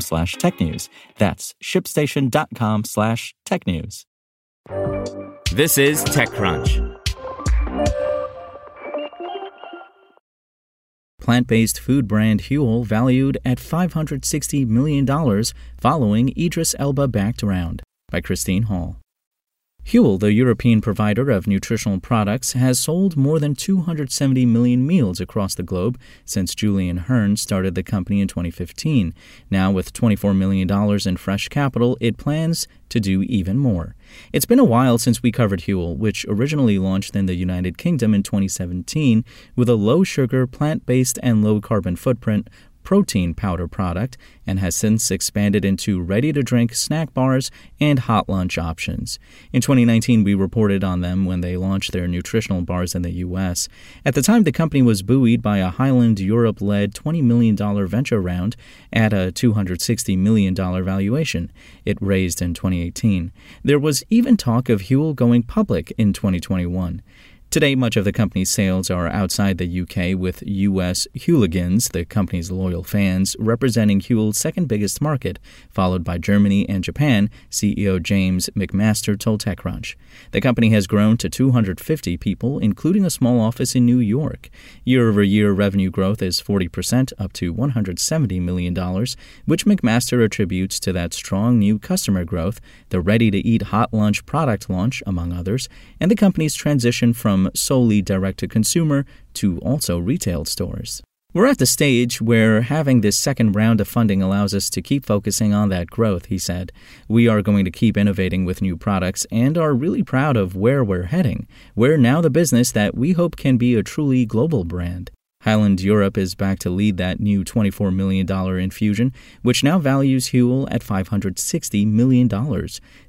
slash technews. That's shipstation.com slash technews. This is TechCrunch. Plant based food brand Huel valued at $560 million following Idris Elba backed round by Christine Hall. Huel, the European provider of nutritional products, has sold more than 270 million meals across the globe since Julian Hearn started the company in 2015. Now, with $24 million in fresh capital, it plans to do even more. It's been a while since we covered Huel, which originally launched in the United Kingdom in 2017 with a low sugar, plant based, and low carbon footprint protein powder product and has since expanded into ready to drink snack bars and hot lunch options. In 2019, we reported on them when they launched their nutritional bars in the U.S. At the time, the company was buoyed by a Highland Europe led $20 million venture round at a $260 million valuation it raised in 2018. There was even talk of Huel going public in 2021. Today, much of the company's sales are outside the UK, with US Hueligans, the company's loyal fans, representing Huel's second biggest market, followed by Germany and Japan, CEO James McMaster told TechCrunch. The company has grown to 250 people, including a small office in New York. Year over year revenue growth is 40%, up to $170 million, which McMaster attributes to that strong new customer growth, the ready to eat hot lunch product launch, among others, and the company's transition from solely direct to consumer to also retail stores. We're at the stage where having this second round of funding allows us to keep focusing on that growth, he said. We are going to keep innovating with new products and are really proud of where we're heading. We're now the business that we hope can be a truly global brand. Highland Europe is back to lead that new $24 million infusion, which now values Huel at $560 million.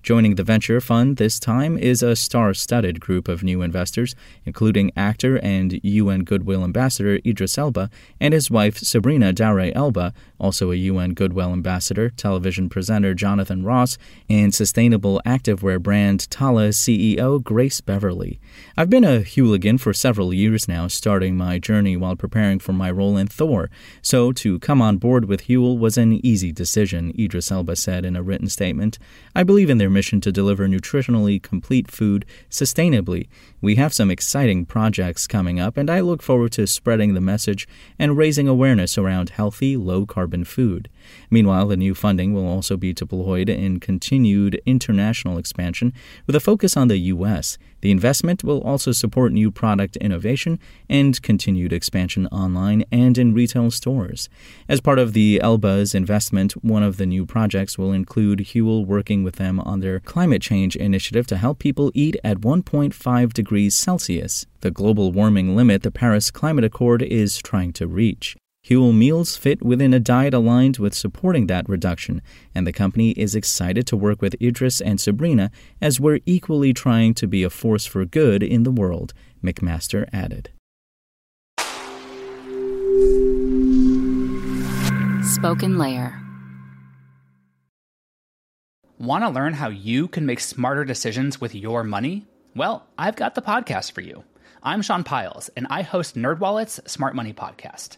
Joining the venture fund this time is a star studded group of new investors, including actor and UN Goodwill Ambassador Idris Elba and his wife Sabrina Dhowre Elba, also a UN Goodwill Ambassador, television presenter Jonathan Ross, and sustainable activewear brand Tala CEO Grace Beverley. I've been a Hueligan for several years now, starting my journey while preparing for my role in Thor, so to come on board with Huel was an easy decision, Idris Elba said in a written statement. I believe in their mission to deliver nutritionally complete food sustainably. We have some exciting projects coming up, and I look forward to spreading the message and raising awareness around healthy, low carbon food. Meanwhile, the new funding will also be deployed in continued international expansion with a focus on the U.S. The investment will also support new product innovation and continued expansion online and in retail stores. As part of the Elba's investment, one of the new projects will include Huel working with them on their climate change initiative to help people eat at 1.5 degrees Celsius, the global warming limit the Paris Climate Accord is trying to reach. Huel meals fit within a diet aligned with supporting that reduction, and the company is excited to work with Idris and Sabrina as we're equally trying to be a force for good in the world, McMaster added. Spoken Layer. Want to learn how you can make smarter decisions with your money? Well, I've got the podcast for you. I'm Sean Pyles, and I host NerdWallet's Smart Money Podcast